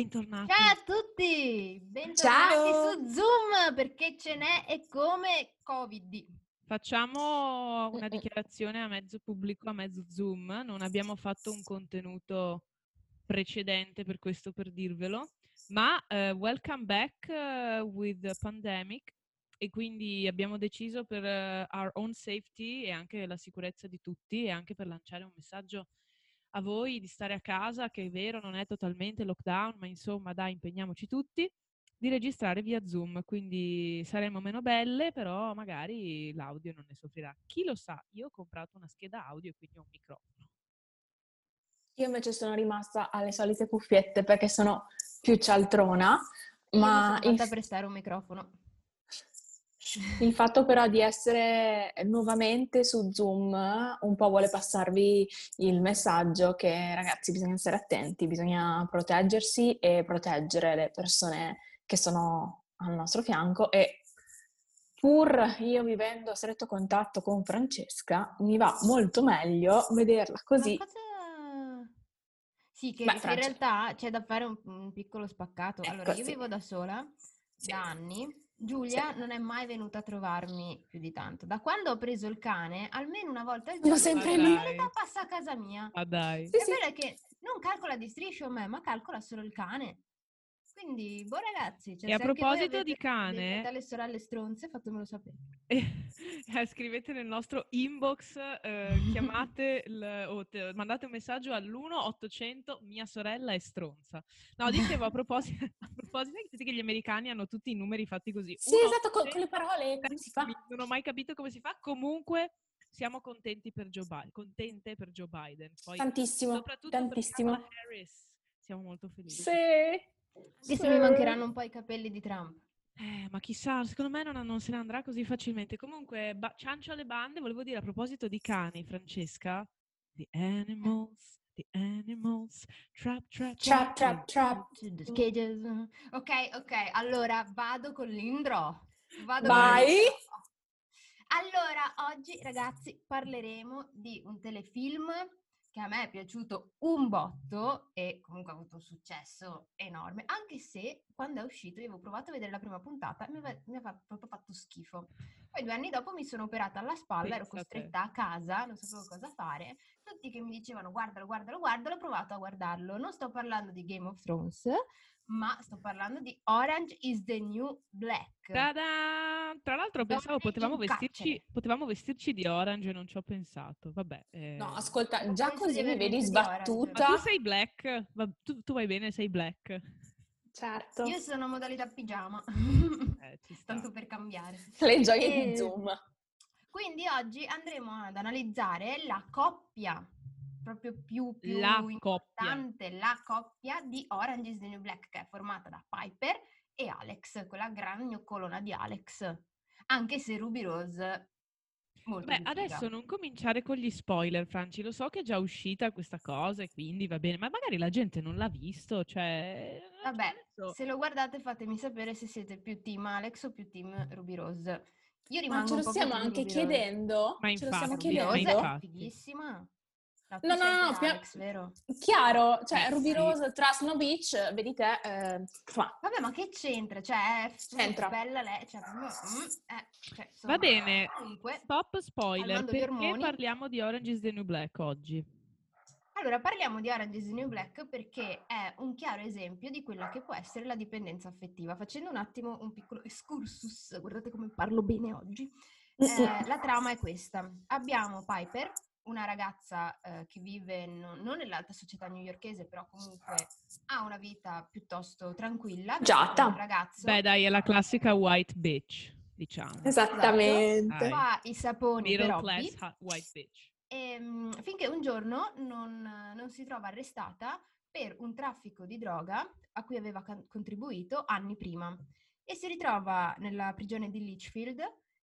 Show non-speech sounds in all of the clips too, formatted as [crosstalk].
bentornati. Ciao a tutti, bentornati Ciao. su Zoom perché ce n'è e come Covid. Facciamo una dichiarazione a mezzo pubblico, a mezzo Zoom. Non abbiamo fatto un contenuto precedente per questo per dirvelo, ma eh, welcome back eh, with the pandemic e quindi abbiamo deciso per eh, our own safety e anche la sicurezza di tutti e anche per lanciare un messaggio a voi di stare a casa, che è vero, non è totalmente lockdown, ma insomma, dai, impegniamoci tutti di registrare via Zoom, quindi saremo meno belle, però magari l'audio non ne soffrirà. Chi lo sa, io ho comprato una scheda audio, quindi ho un microfono. Io invece sono rimasta alle solite cuffiette perché sono più cialtrona, Io ma mi sono fatta prestare un microfono. Il fatto però di essere nuovamente su Zoom un po' vuole passarvi il messaggio che ragazzi bisogna stare attenti, bisogna proteggersi e proteggere le persone che sono al nostro fianco e pur io vivendo a stretto contatto con Francesca, mi va molto meglio vederla così. Sì, che Beh, in Francia- realtà c'è da fare un, un piccolo spaccato. Allora, Ecco, io sì. vivo da sola Sì. da anni. Giulia non è mai venuta a trovarmi più di tanto. Da quando ho preso il cane, almeno una volta al Sono giorno, sempre in lì. realtà passa a casa mia. Ah dai. Sì, È sì. vero che non calcola di striscio me, ma calcola solo il cane. Quindi, boh ragazzi, cioè, E a proposito di cane- delle fratelli e sorelle stronze, fatemelo sapere. [laughs] Eh, scrivete nel nostro inbox, eh, chiamate, [laughs] il- o te- mandate un messaggio all'1-800 mia sorella è stronza. No, dicevo a [laughs] proposito, a proposito che gli americani hanno tutti i numeri fatti così. Sì, esatto, con, 1-800, con le parole, come si fa? Non ho mai capito come si fa. Comunque siamo contenti per Joe Biden, contente per Joe Biden. Poi, Tantissimo, soprattutto tantissimo. per Kamala Harris. Siamo molto felici. Sì. Anche se mi mancheranno un po' i capelli di Trump. Eh, ma chissà, secondo me non, non se ne andrà così facilmente. Comunque, ba- ciancio alle bande, volevo dire a proposito di cani, Francesca. The animals, the animals, trap, trap, Trap, trap, trap. The cages. Ok, ok, allora vado con l'indro. Vado Vai. con l'intro. Allora, oggi ragazzi parleremo di un telefilm che a me è piaciuto un botto e comunque ha avuto un successo enorme, anche se quando è uscito io avevo provato a vedere la prima puntata e mi aveva, mi aveva proprio fatto schifo. Poi due anni dopo mi sono operata alla spalla, ero costretta a casa, non sapevo cosa fare, tutti che mi dicevano guardalo, guardalo, guardalo, ho provato a guardarlo. Non sto parlando di Game of Thrones, ma sto parlando di Orange is the New Black. Ta-da! Tra l'altro Donne pensavo potevamo vestirci, potevamo vestirci di orange e non ci ho pensato. Vabbè. eh. No, ascolta, Ho già così mi vedi orange. Ma sbattuta. tu sei black? Tu, tu vai bene, sei black. Certo. Io sono modalità pigiama, Eh, [laughs] tanto per cambiare. Le gioie E- di Zoom. Quindi oggi andremo ad analizzare la coppia, proprio più, più La coppia. importante, la coppia di Orange is the New Black, che è formata da Piper e Alex, quella gran gnoccolona di Alex. Anche se Ruby Rose molto Beh, adesso non cominciare con gli spoiler, Franci. Lo so che è già uscita questa cosa e quindi va bene, ma magari la gente non l'ha visto, cioè... Vabbè, se lo guardate fatemi sapere se siete più team Alex o più team Ruby Rose. Io Ma rimango ce un lo po' stiamo anche Ruby Rose. chiedendo? Ma Ce lo stiamo infatti, Ruby ma Rose chiedendo? è infatti. fighissima. No, No, no, no, Alex, vero? Chiaro, cioè Eh, Ruby sì. Rose, Trust No Beach, vedi te, eh. Vabbè, ma che c'entra? Cioè, è f- C'entra. bella lei, cioè, proprio, mm, eh, cioè, Va bene, Comunque, stop spoiler, perché ormoni. parliamo di Orange is the New Black oggi? allora parliamo di Orange is the New Black perché è un chiaro esempio di quella che può essere la dipendenza affettiva. Facendo un attimo un piccolo excursus, guardate come parlo bene oggi. Eh, la trama è questa. Abbiamo Piper, una ragazza eh, che vive non, non nell'alta società newyorkese, però comunque ha una vita piuttosto tranquilla. Giata. Un ragazzo Beh, dai, è la classica white bitch, diciamo. Esattamente. Dai. fa i saponi per Middle hobby. class hot white bitch. Ehm, finché un giorno non, non si trova arrestata per un traffico di droga a cui aveva can- contribuito anni prima e si ritrova nella prigione di Litchfield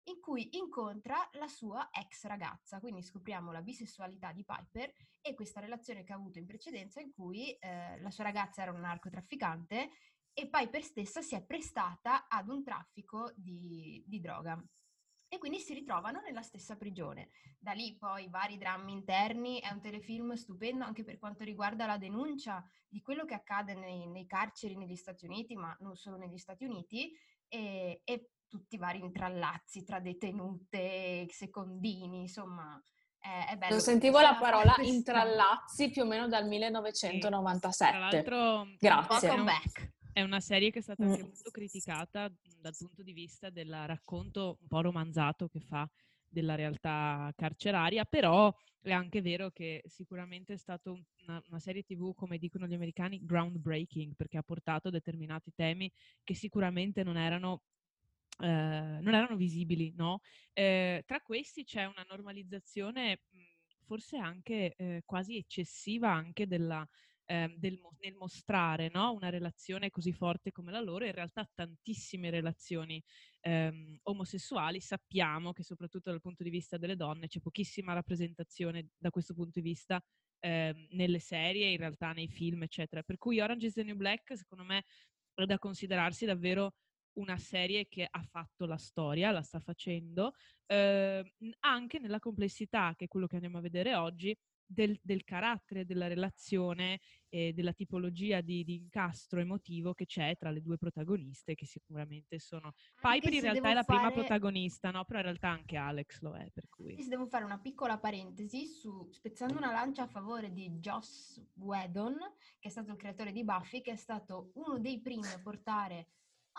in cui incontra la sua ex ragazza, quindi scopriamo la bisessualità di Piper e questa relazione che ha avuto in precedenza in cui eh, la sua ragazza era un narcotrafficante e Piper stessa si è prestata ad un traffico di, di droga. e quindi si ritrovano nella stessa prigione. Da lì poi vari drammi interni, è un telefilm stupendo anche per quanto riguarda la denuncia di quello che accade nei, nei carceri negli Stati Uniti, ma non solo negli Stati Uniti, e, e tutti i vari intrallazzi tra detenute, secondini, insomma. È, è bello. Non sentivo la parola intrallazzi più o meno dal 1997. Tra l'altro, Grazie. Welcome back. È una serie che è stata anche mm. molto criticata dal punto di vista del racconto un po' romanzato che fa della realtà carceraria, però è anche vero che sicuramente è stata una, una, serie tv, come dicono gli americani, groundbreaking, perché ha portato determinati temi che sicuramente non erano, eh, non erano visibili, no? Eh, tra questi c'è una normalizzazione forse anche eh, quasi eccessiva anche della eh, del, nel mostrare no? una relazione così forte come la loro, in realtà tantissime relazioni ehm, omosessuali sappiamo che soprattutto dal punto di vista delle donne c'è pochissima rappresentazione da questo punto di vista ehm, nelle serie, in realtà nei film, eccetera. Per cui Orange is the New Black, secondo me, è da considerarsi davvero una serie che ha fatto la storia, la sta facendo, eh, anche nella complessità, che è quello che andiamo a vedere oggi, del, del, carattere della relazione e della tipologia di, di, incastro emotivo che c'è tra le due protagoniste, che sicuramente sono... Piper in realtà è la fare... prima protagonista, no? Però in realtà anche Alex lo è, per cui... Se devo fare una piccola parentesi su, spezzando una lancia a favore di Joss Whedon, che è stato il creatore di Buffy, che è stato uno dei primi a portare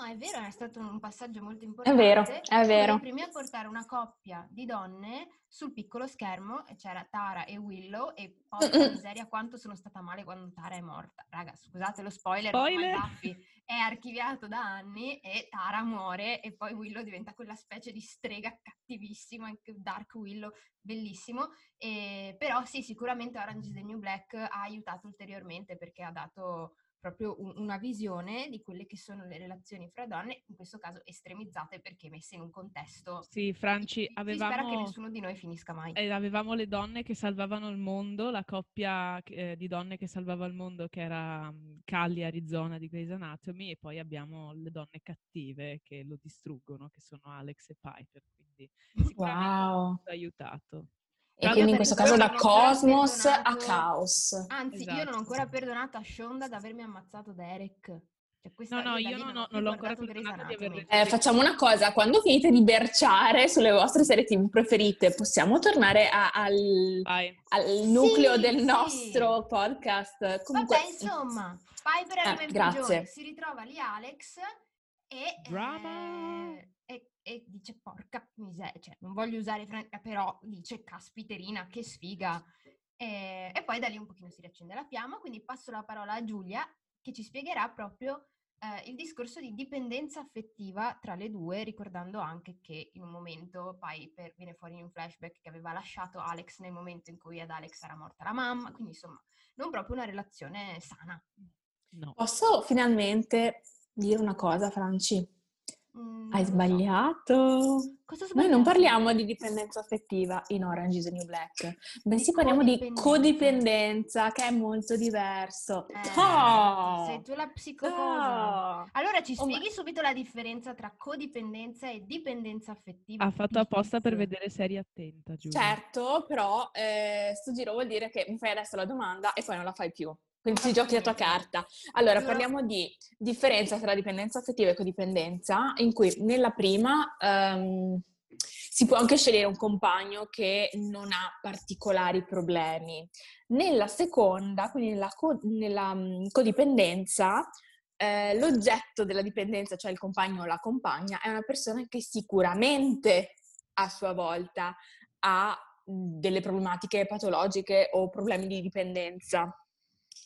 No, è vero, è stato un passaggio molto importante. È vero, è vero. I primi a portare una coppia di donne sul piccolo schermo, c'era Tara e Willow, e poi la miseria quanto sono stata male quando Tara è morta. Raga, scusate lo spoiler, spoiler. ma Buffy è archiviato da anni e Tara muore e poi Willow diventa quella specie di strega cattivissima, anche Dark Willow, bellissimo. E, però sì, sicuramente Orange is the New Black ha aiutato ulteriormente perché ha dato proprio un, una visione di quelle che sono le relazioni fra donne, in questo caso estremizzate perché messe in un contesto. Sì, Franci, avevamo... Si spera che nessuno di noi finisca mai. Eh, avevamo le donne che salvavano il mondo, la coppia eh, di donne che salvava il mondo che era um, Callie Arizona di Grey's Anatomy e poi abbiamo le donne cattive che lo distruggono, che sono Alex e Piper, quindi sicuramente wow. ha aiutato. E quindi in questo caso da cosmos a caos. Anzi, esatto. io non ho ancora perdonato a Shonda di avermi ammazzato Derek. Cioè, no, no, io non, non l'ho ancora perdonato di avermi eh, Facciamo una cosa, quando finite di berciare sulle vostre serie TV preferite, possiamo tornare a, al, al, nucleo sì, del sì. nostro podcast? Comunque... Vabbè, insomma, Piper eh, grazie. prigione, si ritrova lì Alex e... Drama! Eh, e dice porca miseria, cioè non voglio usare franca, però dice caspiterina, che sfiga. E, e, poi da lì un pochino si riaccende la fiamma, quindi passo la parola a Giulia che ci spiegherà proprio eh, il discorso di dipendenza affettiva tra le due, ricordando anche che in un momento Piper viene fuori in un flashback che aveva lasciato Alex nel momento in cui ad Alex era morta la mamma, quindi insomma non proprio una relazione sana. No. Posso finalmente dire una cosa, Franci? Mm, Hai sbagliato. Cosa Noi non parliamo di dipendenza affettiva in Orange is the New Black, bensì parliamo di codipendenza, che è molto diverso. Eh, oh! Sei tu la psicosa. Oh! Allora ci spieghi oh, subito la differenza tra codipendenza e dipendenza affettiva. Ha fatto apposta per vedere serie attenta, Giulia. Certo, però eh, sto giro vuol dire che mi fai adesso la domanda e poi non la fai più. Quindi ti giochi la tua carta. Allora, parliamo di differenza tra dipendenza affettiva e codipendenza, in cui nella prima um, si può anche scegliere un compagno che non ha particolari problemi. Nella seconda, quindi nella, co- nella um, codipendenza, eh, l'oggetto della dipendenza, cioè il compagno o la compagna, è una persona che sicuramente a sua volta ha delle problematiche patologiche o problemi di dipendenza.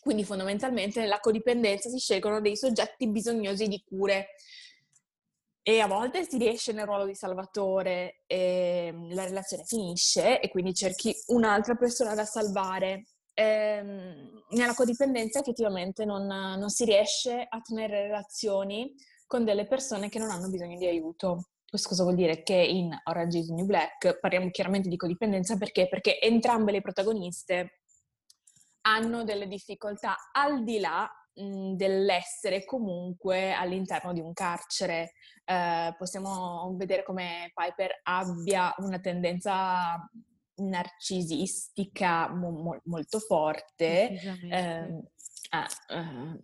Quindi fondamentalmente nella codipendenza si scelgono dei soggetti bisognosi di cure e a volte si riesce nel ruolo di salvatore e mm, la relazione finisce e quindi cerchi un'altra persona da salvare. Ehm, nella codipendenza effettivamente non, non si riesce a tenere relazioni con delle persone che non hanno bisogno di aiuto. Questo cosa vuol dire? Che in Orange is New Black parliamo chiaramente di codipendenza perché? Perché entrambe le protagoniste hanno delle difficoltà al di là mh, dell'essere comunque all'interno di un carcere. Eh, possiamo vedere come Piper abbia una tendenza narcisistica mo- mo- molto forte. Eh, eh,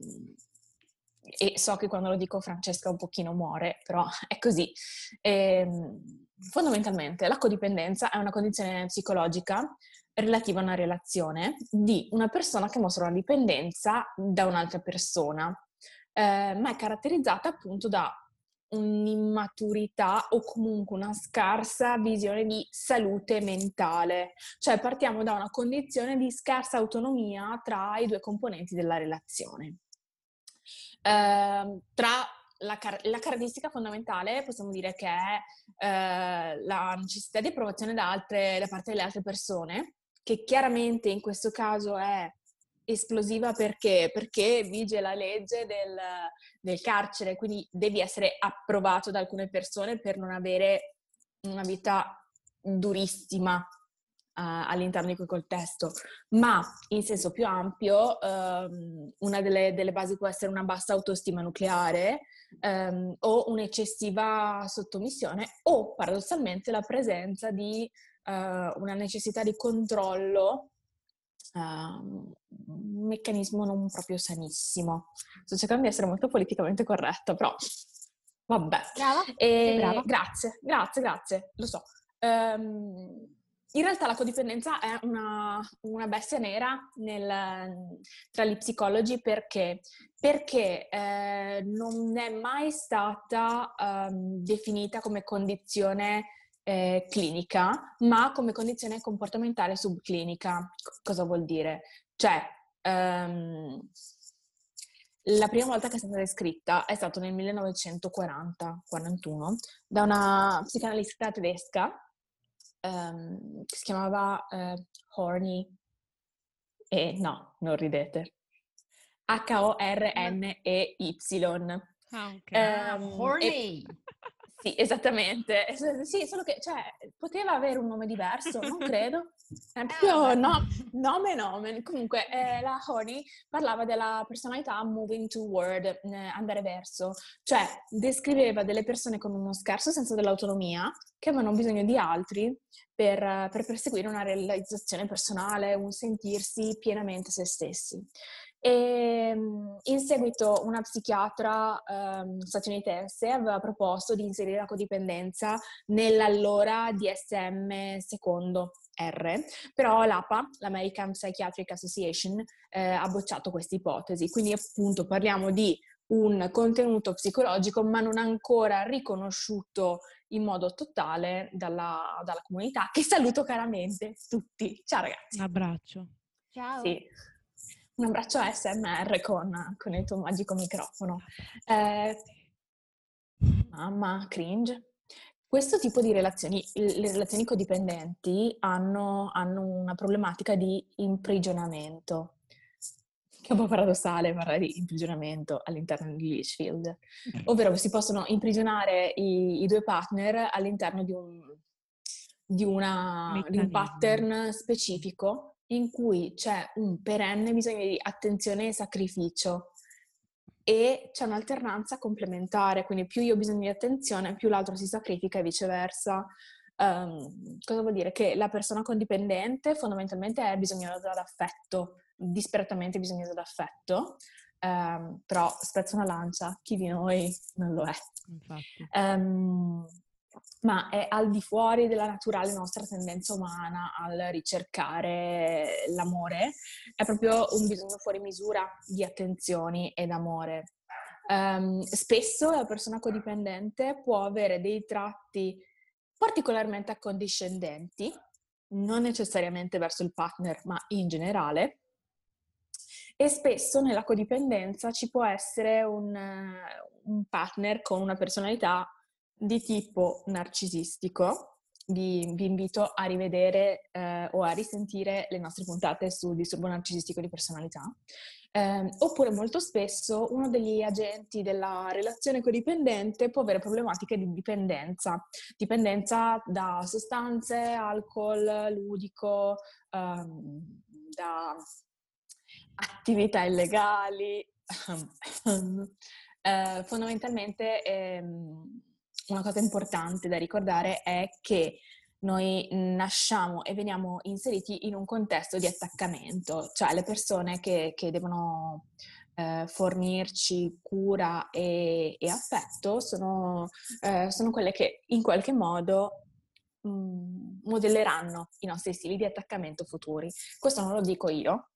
e so che quando lo dico Francesca un pochino muore, però [laughs] è così. E, ehm, fondamentalmente la codipendenza è una condizione psicologica relativa a una relazione di una persona che mostra una dipendenza da un'altra persona, eh, ma è caratterizzata appunto da un'immaturità o comunque una scarsa visione di salute mentale. Cioè partiamo da una condizione di scarsa autonomia tra i due componenti della relazione. Eh, tra la, car- la, caratteristica fondamentale possiamo dire che è eh, la necessità di approvazione da, altre, da parte delle altre persone, che chiaramente in questo caso è esplosiva perché? Perché vige la legge del, del, carcere, quindi devi essere approvato da alcune persone per non avere una vita durissima uh, all'interno di quel contesto. Ma in senso più ampio, um, una delle, delle, basi può essere una bassa autostima nucleare um, o un'eccessiva sottomissione o paradossalmente la presenza di uh, una necessità di controllo, uh, un meccanismo non proprio sanissimo. Sto cercando di essere molto politicamente corretta, però vabbè. Brava, e, brava. Grazie, grazie, grazie, lo so. Um, in realtà la codipendenza è una, una bestia nera nel, tra gli psicologi perché, perché eh, non è mai stata um, definita come condizione eh, clinica, ma come condizione comportamentale subclinica. cosa vuol dire? Cioè, um, la prima volta che è stata descritta è stato nel 1940-41 da una psicanalista tedesca um, che si chiamava uh, Horny. E no, non ridete. H-O-R-N-E-Y. Ah, ok. Um, Horny! E, sì, esattamente. [laughs] Sì, solo che, cioè, poteva avere un nome diverso, non [laughs] credo. È proprio eh, no, nome nome. Comunque, eh, la Honey parlava della personalità moving toward, eh, andare verso. Cioè, descriveva delle persone con uno scarso senso dell'autonomia che avevano bisogno di altri per, per perseguire una realizzazione personale, un sentirsi pienamente se stessi. E ehm, in seguito una psichiatra um, statunitense aveva proposto di inserire la codipendenza nell'allora DSM secondo R, però l'APA, l'American Psychiatric Association, eh, ha bocciato questa ipotesi. Quindi appunto parliamo di un contenuto psicologico ma non ancora riconosciuto in modo totale dalla, dalla comunità, che saluto caramente tutti. Ciao ragazzi. Un abbraccio. Ciao. Sì un abbraccio ASMR con, con il tuo magico microfono. Eh, mamma, cringe. Questo tipo di relazioni, le relazioni codipendenti hanno, hanno una problematica di imprigionamento che è un po' paradossale parlare di imprigionamento all'interno di Litchfield, ovvero si possono imprigionare i, i due partner all'interno di un, di, una, di un pattern specifico in cui c'è un perenne bisogno di attenzione e sacrificio e c'è un'alternanza complementare, quindi più io ho bisogno di attenzione, più l'altro si sacrifica e viceversa. Um, cosa vuol dire? Che la persona condipendente fondamentalmente è bisognosa d'affetto, disperatamente bisognosa d'affetto, um, però spezzo una lancia, chi di noi non lo è. Um, ma è al di fuori della naturale nostra tendenza umana al ricercare l'amore, è proprio un bisogno fuori misura di attenzioni ed amore. Um, spesso la persona codipendente può avere dei tratti particolarmente accondiscendenti, non necessariamente verso il partner, ma in generale. E spesso nella codipendenza ci può essere un, un partner con una personalità di tipo narcisistico, vi, vi invito a rivedere eh, o a risentire le nostre puntate sul disturbo narcisistico di personalità. Eh, oppure molto spesso uno degli agenti della relazione codipendente può avere problematiche di dipendenza, dipendenza da sostanze, alcol, ludico, ehm, da attività illegali, [laughs] eh, fondamentalmente ehm, una cosa importante da ricordare è che noi nasciamo e veniamo inseriti in un contesto di attaccamento, cioè le persone che, che devono eh, fornirci cura e, e affetto sono, eh, sono, quelle che in qualche modo mh, mm, modelleranno i nostri stili di attaccamento futuri. Questo non lo dico io,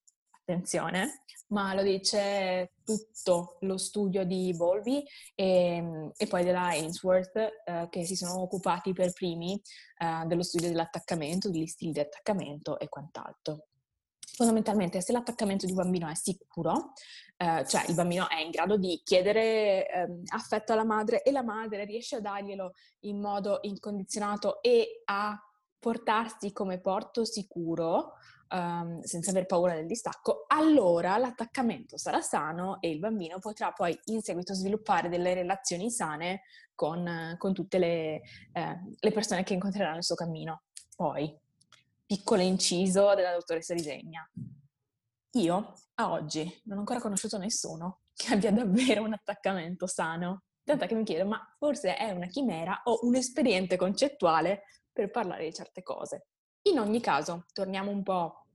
attenzione, ma lo dice tutto lo studio di Volvi e, e poi della Ainsworth eh, che si sono occupati per primi eh, dello studio dell'attaccamento, degli stili di attaccamento e quant'altro. Fondamentalmente, se l'attaccamento di un bambino è sicuro, eh, cioè il bambino è in grado di chiedere eh, affetto alla madre e la madre riesce a darglielo in modo incondizionato e a portarsi come porto sicuro, um, senza aver paura del distacco, allora l'attaccamento sarà sano e il bambino potrà poi in seguito sviluppare delle relazioni sane con, con tutte le, eh, le persone che incontrerà nel suo cammino. Poi, piccolo inciso della dottoressa Disegna. Io a oggi non ho ancora conosciuto nessuno che abbia davvero un attaccamento sano. Tant'è che mi chiedo, ma forse è una chimera o un espediente concettuale per parlare di certe cose. In ogni caso, torniamo un po'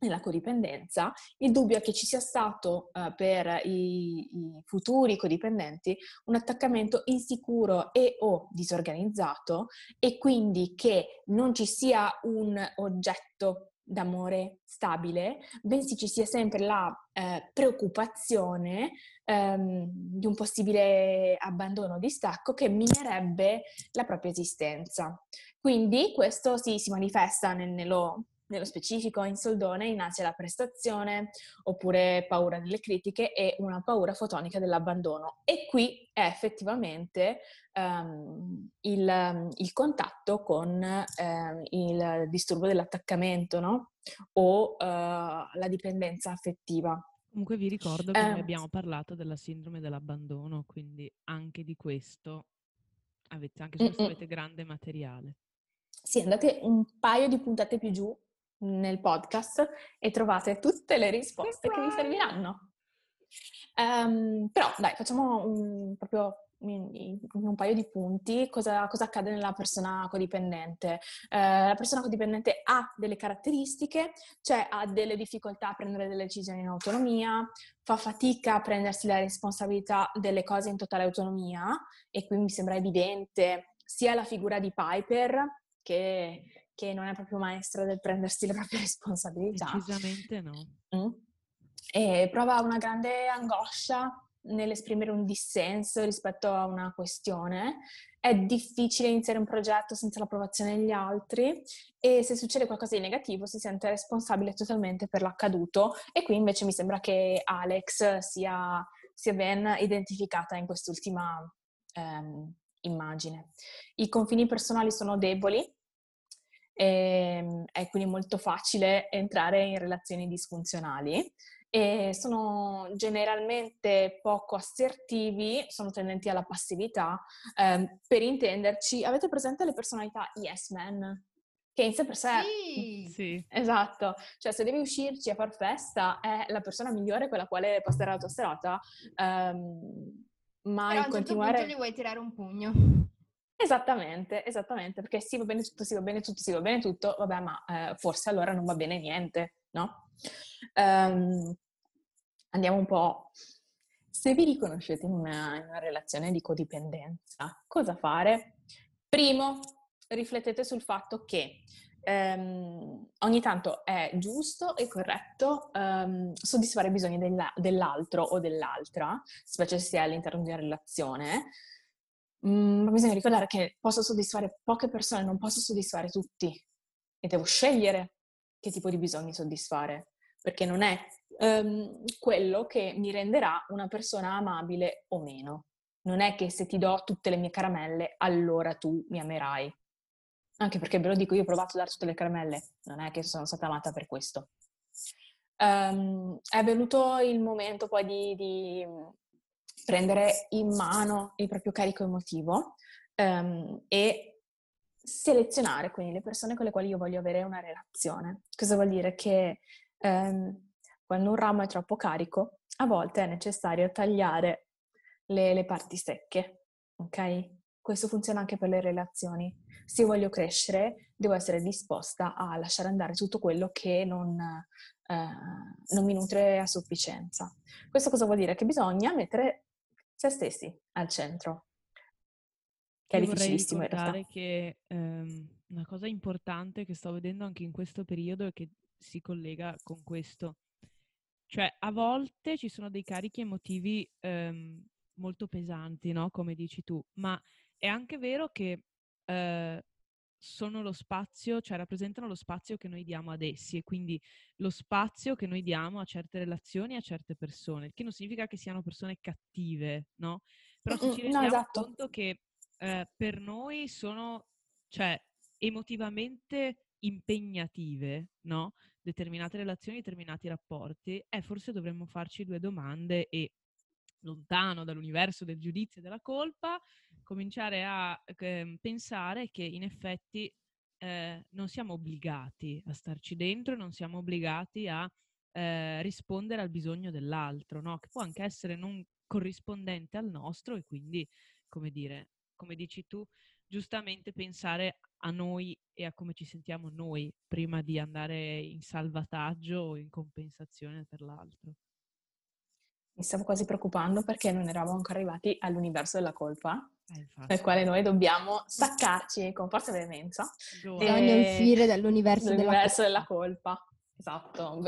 nella codipendenza, il dubbio è che ci sia stato uh, per i, i, futuri codipendenti un attaccamento insicuro e o disorganizzato e quindi che non ci sia un oggetto d'amore stabile, bensì ci sia sempre la eh, preoccupazione ehm, di un possibile abbandono o distacco che minerebbe la propria esistenza. Quindi questo sì, si manifesta nel, nello, nello specifico in soldone in ansia alla prestazione, oppure paura delle critiche e una paura fotonica dell'abbandono. E qui è effettivamente um, il, il, contatto con um, il disturbo dell'attaccamento, no? O uh, la dipendenza affettiva. Comunque vi ricordo che eh, noi abbiamo parlato della sindrome dell'abbandono, quindi anche di questo avete, anche su questo avete grande materiale. Sì, andate un paio di puntate più giù nel podcast e trovate tutte le risposte che vi serviranno. Um, però dai, facciamo un, proprio in, un paio di punti cosa, cosa accade nella persona codipendente. Uh, la persona codipendente ha delle caratteristiche, cioè ha delle difficoltà a prendere delle decisioni in autonomia, fa fatica a prendersi la responsabilità delle cose in totale autonomia e qui mi sembra evidente sia la figura di Piper che, che non è proprio maestra del prendersi le proprie [laughs] responsabilità. Decisamente no. Mm. E prova una grande angoscia nell'esprimere un dissenso rispetto a una questione. È difficile iniziare un progetto senza l'approvazione degli altri e se succede qualcosa di negativo si sente responsabile totalmente per l'accaduto e qui invece mi sembra che Alex sia, sia ben identificata in quest'ultima ehm, immagine. I confini personali sono deboli e ehm, è quindi molto facile entrare in relazioni disfunzionali e sono generalmente poco assertivi, sono tendenti alla passività. Eh, per intenderci, avete presente le personalità yes man? Che in sé per sé... Sì. sì. Esatto. Cioè, se devi uscirci a far festa, è la persona migliore con la quale passerà la tua serata. Um, ma Però a un continuare... certo punto gli vuoi tirare un pugno. Esattamente, esattamente, perché sì, va bene tutto, sì, va bene tutto, sì, va bene tutto, vabbè, ma eh, forse allora non va bene niente, no? Um, andiamo un po'. Se vi riconoscete in una, in una relazione di codipendenza, cosa fare? Primo, riflettete sul fatto che Um, ogni tanto è giusto e corretto um, soddisfare i bisogni della, dell'altro o dell'altra, specie se è all'interno di una relazione, mm, ma bisogna ricordare che posso soddisfare poche persone, non posso soddisfare tutti e devo scegliere che tipo di bisogni soddisfare, perché non è um, quello che mi renderà una persona amabile o meno. Non è che se ti do tutte le mie caramelle, allora tu mi amerai anche perché ve lo dico, io ho provato a dare tutte le caramelle, non è che sono stata amata per questo. Um, è venuto il momento poi di, di, prendere in mano il proprio carico emotivo um, e selezionare quindi le persone con le quali io voglio avere una relazione. Cosa vuol dire? Che um, quando un ramo è troppo carico, a volte è necessario tagliare le, le parti secche, ok? Questo funziona anche per le relazioni. Se voglio crescere, devo essere disposta a lasciare andare tutto quello che non, eh, non mi nutre a sufficienza. Questo cosa vuol dire? Che bisogna mettere se stessi al centro. Che è difficilissimo in realtà. che ehm, una cosa importante che sto vedendo anche in questo periodo e che si collega con questo. Cioè, a volte ci sono dei carichi emotivi ehm, molto pesanti, no? Come dici tu, ma è anche vero che eh, sono lo spazio, cioè rappresentano lo spazio che noi diamo ad essi e quindi lo spazio che noi diamo a certe relazioni e a certe persone, che non significa che siano persone cattive, no? Però se ci rendiamo no, esatto. conto che eh, per noi sono, cioè, emotivamente impegnative, no? Determinate relazioni, determinati rapporti, eh, forse dovremmo farci due domande e lontano dall'universo del giudizio e della colpa, cominciare a eh, pensare che in effetti eh, non siamo obbligati a starci dentro, non siamo obbligati a eh, rispondere al bisogno dell'altro, no? che può anche essere non corrispondente al nostro e quindi, come dire, come dici tu, giustamente pensare a noi e a come ci sentiamo noi prima di andare in salvataggio o in compensazione per l'altro. Mi stavo quasi preoccupando perché non eravamo ancora arrivati all'universo della colpa, eh, nel quale noi dobbiamo staccarci con forza e veemenza. Bisogna uscire dall'universo, dall'universo della, colpa. della colpa. Esatto.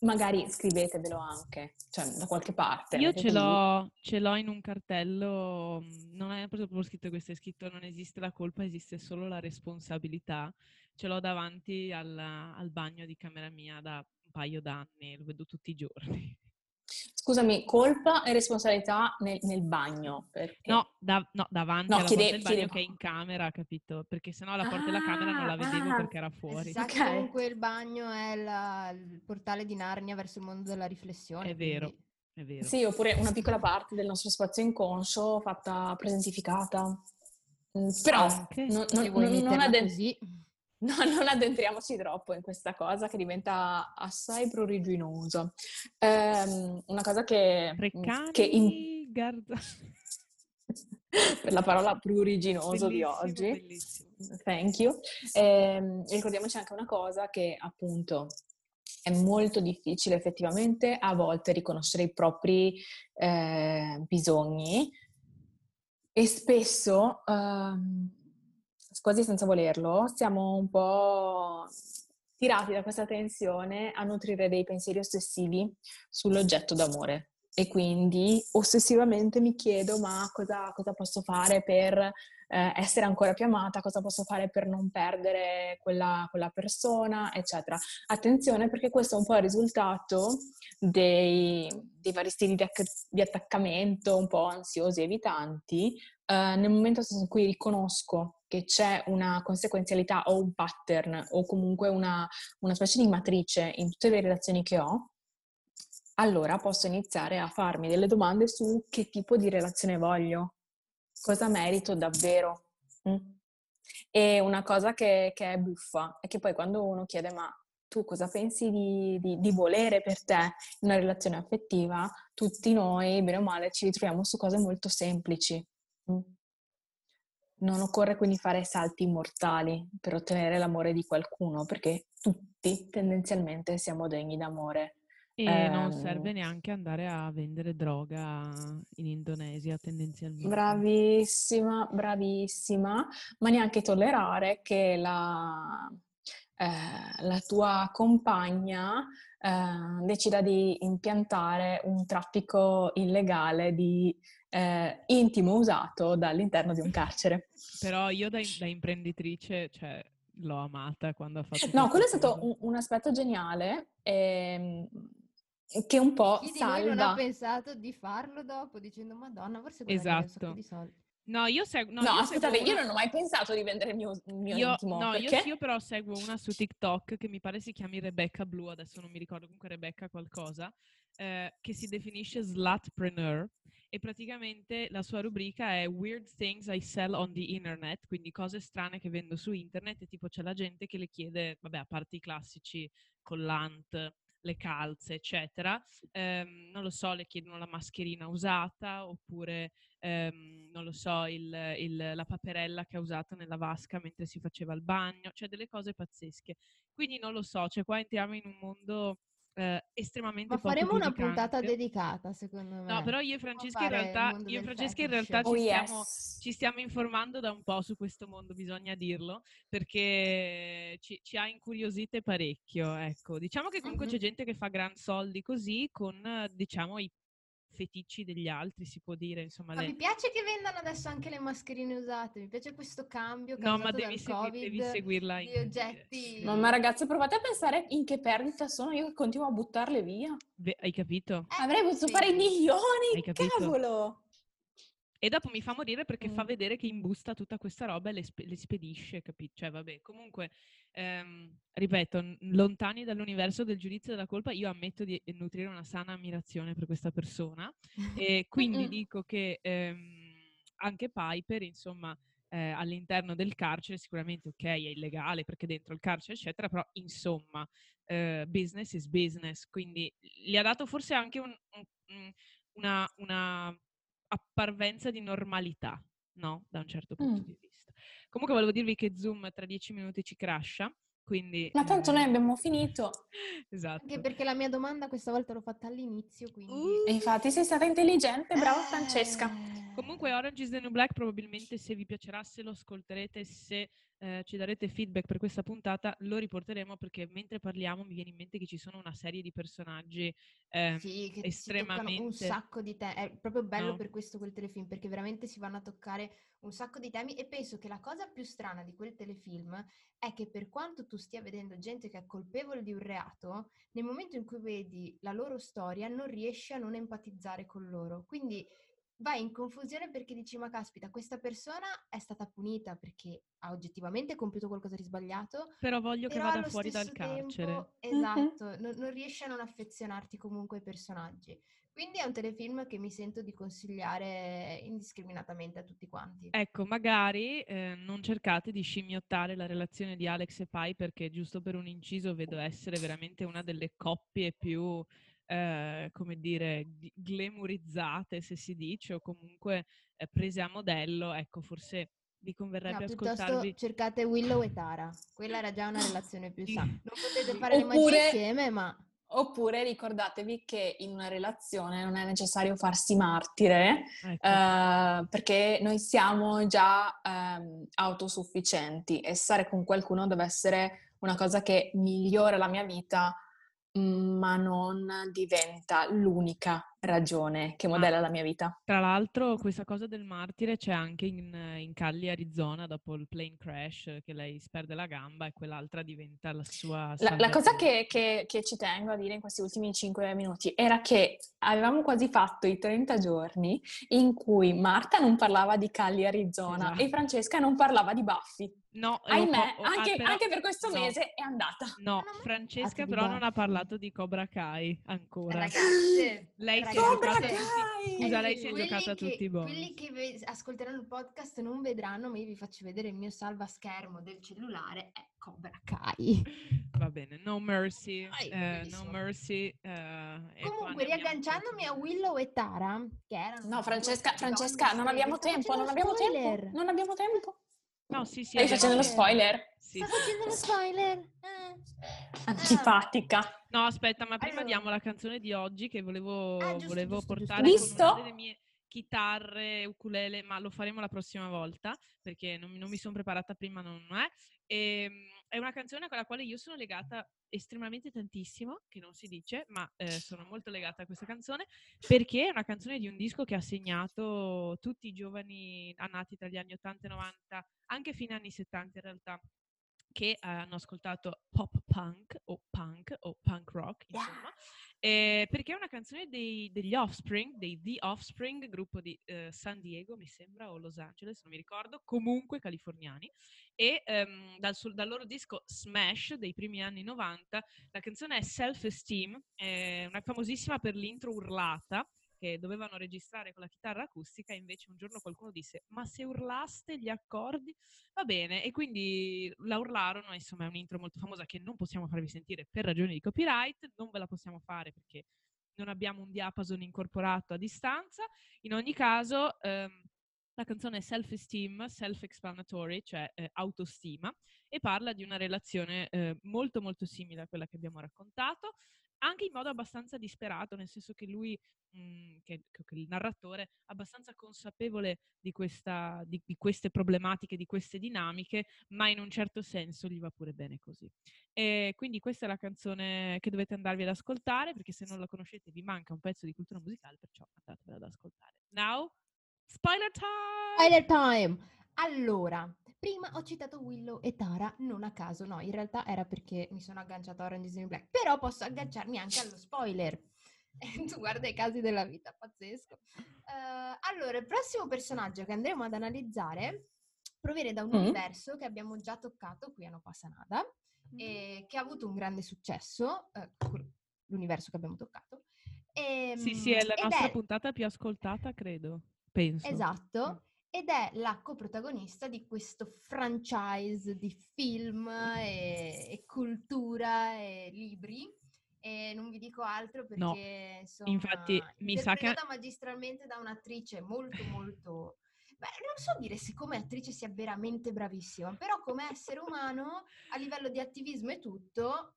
Magari scrivetevelo anche, cioè da qualche parte. Io ce l'ho, ce l'ho, in un cartello, non è proprio scritto questo, è scritto non esiste la colpa, esiste solo la responsabilità. Ce l'ho davanti al, al bagno di camera mia da un paio d'anni, lo vedo tutti i giorni. Scusami, colpa e responsabilità nel, nel bagno? Perché... No, da, no, davanti no, alla chiede, porta del bagno che è in camera, capito? Perché sennò la porta ah, della camera non la vedevo ah, perché era fuori. Esatto, okay. comunque il bagno è la, il portale di Narnia verso il mondo della riflessione. È vero. Quindi... È vero. Sì, oppure una piccola parte del nostro spazio inconscio fatta presentificata. Mm, però Anche, non, non, non, non, addent- No, [laughs] non addentriamoci troppo in questa cosa che diventa assai pruriginosa. Um, una cosa che... Recani, che in... Garda... [laughs] per la parola pruriginoso di oggi. Bellissimo. Thank you. Eh, ricordiamoci anche una cosa che appunto è molto difficile effettivamente a volte riconoscere i propri eh, bisogni e spesso... Um, quasi senza volerlo, siamo un po' tirati da questa tensione a nutrire dei pensieri ossessivi sull'oggetto d'amore. E quindi ossessivamente mi chiedo ma cosa, cosa posso fare per eh, essere ancora più amata, cosa posso fare per non perdere quella, quella, persona, eccetera. Attenzione perché questo è un po' il risultato dei, dei vari stili di, acc- di, attaccamento un po' ansiosi, evitanti, eh, nel momento in cui riconosco che c'è una conseguenzialità o un pattern o comunque una, una specie di matrice in tutte le relazioni che ho, allora posso iniziare a farmi delle domande su che tipo di relazione voglio, cosa merito davvero. Mm? E una cosa che, che, è buffa è che poi quando uno chiede ma tu cosa pensi di, di, di, volere per te in una relazione affettiva, tutti noi, bene o male, ci ritroviamo su cose molto semplici. Mm? Non occorre quindi fare salti mortali per ottenere l'amore di qualcuno, perché tutti tendenzialmente siamo degni d'amore. E eh, non serve neanche andare a vendere droga in Indonesia tendenzialmente. Bravissima, bravissima, ma neanche tollerare che la, eh, la tua compagna eh, decida di impiantare un traffico illegale di eh, intimo usato dall'interno di un carcere. Però io da, da imprenditrice, cioè, l'ho amata quando ha fatto... No, quello è stato un, un, aspetto geniale ehm, che un po' Chi salva... Chi non ha pensato di farlo dopo dicendo Madonna, forse esatto. un sacco di soldi. No, io seguo. No, no io aspettate, io non ho mai pensato di vendere il mio, il mio io, intimo. No, perché? io, io, però seguo una su TikTok che mi pare si chiami Rebecca Blue, adesso non mi ricordo, comunque Rebecca qualcosa, eh, che si definisce slutpreneur e praticamente la sua rubrica è Weird Things I Sell on the Internet, quindi cose strane che vendo su internet e tipo c'è la gente che le chiede, vabbè, a parte i classici collant, le calze, eccetera, ehm, non lo so, le chiedono la mascherina usata oppure, ehm, non lo so, il, il, la paperella che ha usato nella vasca mentre si faceva il bagno, cioè delle cose pazzesche. Quindi non lo so, cioè qua entriamo in un mondo eh, estremamente Ma faremo una puntata dedicata, secondo me. No, però io e Francesca in realtà, io e Francesca in realtà Oh ci, stiamo, yes. ci stiamo informando da un po' su questo mondo, bisogna dirlo, perché ci, ci ha incuriosite parecchio, ecco. Diciamo che comunque c'è Mhm. gente che fa gran soldi così con, diciamo, i feticci degli altri, si può dire, insomma. Ma le- mi piace che vendano adesso anche le mascherine usate, mi piace questo cambio No, causato ma devi, segui- Covid devi seguirla in... oggetti. Mamma ragazze, provate a pensare in che perdita sono io che continuo a buttarle via. Beh, hai capito? Eh, Avrei potuto sì. fare i Hai milioni, capito? cavolo! E dopo mi fa morire perché fa Mm. vedere che imbusta tutta questa roba e le, spe- le spedisce, capito? Cioè, vabbè, comunque, ehm, ripeto, lontani dall'universo del giudizio e della colpa, io ammetto di nutrire una sana ammirazione per questa persona e [laughs] quindi dico che ehm, anche Piper, insomma, eh, all'interno del carcere sicuramente, ok, è illegale perché dentro il carcere, eccetera, però insomma, eh, business is business, quindi gli ha dato forse anche un- un- una, una apparvenza di normalità, no? Da un certo punto Mm. di vista. Comunque volevo dirvi che Zoom tra dieci minuti ci crasha, quindi... Ma tanto noi eh, abbiamo finito. [laughs] Esatto. Anche perché la mia domanda questa volta l'ho fatta all'inizio, quindi... E infatti sei stata intelligente, brava Eh. Francesca. Comunque Orange is the New Black probabilmente se vi piacerà, se lo ascolterete, se eh, ci darete feedback per questa puntata, lo riporteremo perché mentre parliamo mi viene in mente che ci sono una serie di personaggi ehm, Sì, che toccano un estremamente... sacco di temi. È proprio bello No. per questo quel telefilm, perché veramente si vanno a toccare un sacco di temi e penso che la cosa più strana di quel telefilm è che per quanto tu stia vedendo gente che è colpevole di un reato, nel momento in cui vedi la loro storia non riesci a non empatizzare con loro. Quindi vai in confusione perché dici, ma caspita, questa persona è stata punita perché ha oggettivamente compiuto qualcosa di sbagliato, Però voglio che però vada allo fuori dal stesso carcere. tempo, esatto, non, non riesci a non affezionarti comunque ai personaggi. Quindi è un telefilm che mi sento di consigliare indiscriminatamente a tutti quanti. Ecco, magari eh, non cercate di scimmiottare la relazione di Alex e Pai perché giusto per un inciso vedo essere veramente una delle coppie più, eh, come dire, gl- glamourizzate, se si dice, o comunque eh, prese a modello. Ecco, forse vi No, converrebbe piuttosto ascoltarvi. cercate Willow e Tara. Quella era già una relazione più sana. Non potete fare le magie Oppure- insieme, ma Oppure ricordatevi che in una relazione non è necessario farsi martire, Ecco. eh, perché noi siamo già ehm, autosufficienti e stare con qualcuno deve essere una cosa che migliora la mia vita, ma non diventa l'unica ragione che modella la mia vita. Tra l'altro, questa cosa del martire c'è anche in, in Cali, Arizona, dopo il plane crash, che lei si perde la gamba e quell'altra diventa la sua La, la cosa che, che- che ci tengo a dire in questi ultimi 5 minuti era che avevamo quasi fatto i 30 giorni in cui Marta non parlava di Cali, Arizona Esatto. e Francesca non parlava di Baffi. No, ho Ahimè, po- ho- ah, anche, però- anche per questo no, mese è andata. No, mai Francesca però non ha parlato di Cobra Kai ancora. ragazze, Lei si è ragazze, Cobra Kai! Scusa, lei si è quelli giocata che- tutti i bonus. Quelli che ascolteranno il podcast non vedranno, ma io vi faccio vedere il mio salvaschermo del cellulare, è Cobra Kai. [laughs] Va bene, no mercy, Vai, eh, no mercy. eh, Comunque, abbiamo riagganciandomi a. Willow e Tara, che erano... No, Francesca, Francesca, non abbiamo streghe, sto tempo, non abbiamo tempo, non abbiamo tempo. No, sì, sì. Stai abbiamo facendo lo spoiler? Sì, Sto facendo lo spoiler. Antipatica. No, aspetta, ma prima Allora. diamo la canzone di oggi che volevo, Ah, giusto, volevo giusto, giusto. portare Visto? con una delle mie chitarre, ukulele, ma lo faremo la prossima volta perché non, mi- non mi sono preparata prima, non è. Ehm, è una canzone con la quale io sono legata estremamente tantissimo, che non si dice, ma eh, sono molto legata a questa canzone perché è una canzone di un disco che ha segnato tutti i giovani nati tra gli anni 80 e 90, anche fine anni 70 in realtà che hanno ascoltato pop punk o punk o punk rock, insomma, eh, perché è una canzone dei- degli Offspring, dei The Offspring, gruppo di eh, San Diego, mi sembra, o Los Angeles, non mi ricordo, comunque californiani, e ehm, dal, sul- dal loro disco Smash dei primi anni 90, la canzone è Self Esteem, è una famosissima per l'intro urlata, che dovevano registrare con la chitarra acustica invece un giorno qualcuno disse ma se urlaste gli accordi? Va bene e quindi la urlarono, insomma è un'intro molto famosa che non possiamo farvi sentire per ragioni di copyright, non ve la possiamo fare perché non abbiamo un diapason incorporato a distanza, in ogni caso ehm, la canzone è self-esteem, self-explanatory, cioè eh, autostima, e parla di una relazione eh, molto molto simile a quella che abbiamo raccontato, anche in modo abbastanza disperato, nel senso che lui, mh, mhmm, che, che, il narratore, abbastanza consapevole di, questa, di, di, queste problematiche, di queste dinamiche, ma in un certo senso gli va pure bene così. E quindi questa è la canzone che dovete andarvi ad ascoltare, perché se non la conoscete vi manca un pezzo di cultura musicale, perciò andatevela ad ascoltare. Now, Spoiler time! Spoiler time! Allora, prima ho citato Willow e Tara, non a caso, no, in realtà era perché mi sono agganciata a Orange is the New Black, però posso agganciarmi anche allo spoiler. [laughs] tu guarda i casi della vita, pazzesco. Uh, allora, il prossimo personaggio che andremo ad analizzare proviene da un mm. universo che abbiamo già toccato qui a No Passa Nada, mm. e che ha avuto un grande successo, uh, l'universo che abbiamo toccato. E, sì, sì, è la nostra è... puntata più ascoltata, credo penso. Esatto, ed è la coprotagonista di questo franchise di film e, e cultura e libri. E non vi dico altro perché no. insomma, infatti mi sa che magistralmente da un'attrice molto molto Beh, non so dire se come attrice sia veramente bravissima, però come essere umano, a livello di attivismo e tutto,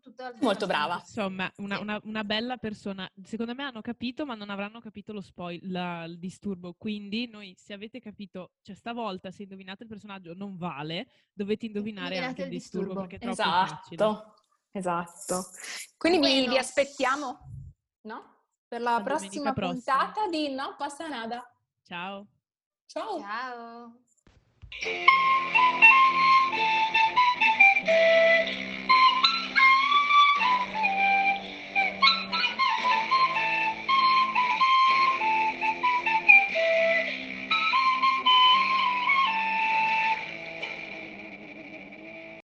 tutta Molto brava. Insomma, una, una, una, bella persona. Secondo me hanno capito, ma non avranno capito lo spoil, la, il disturbo. Quindi, noi, se avete capito, cioè stavolta, se indovinate il personaggio non vale, dovete indovinare Indovinate anche il disturbo, disturbo. perché è esatto. troppo Esatto. Quindi vi, vi, aspettiamo, no? Per la, la prossima puntata di No Passa Nada. Ciao. Ciao. Ciao.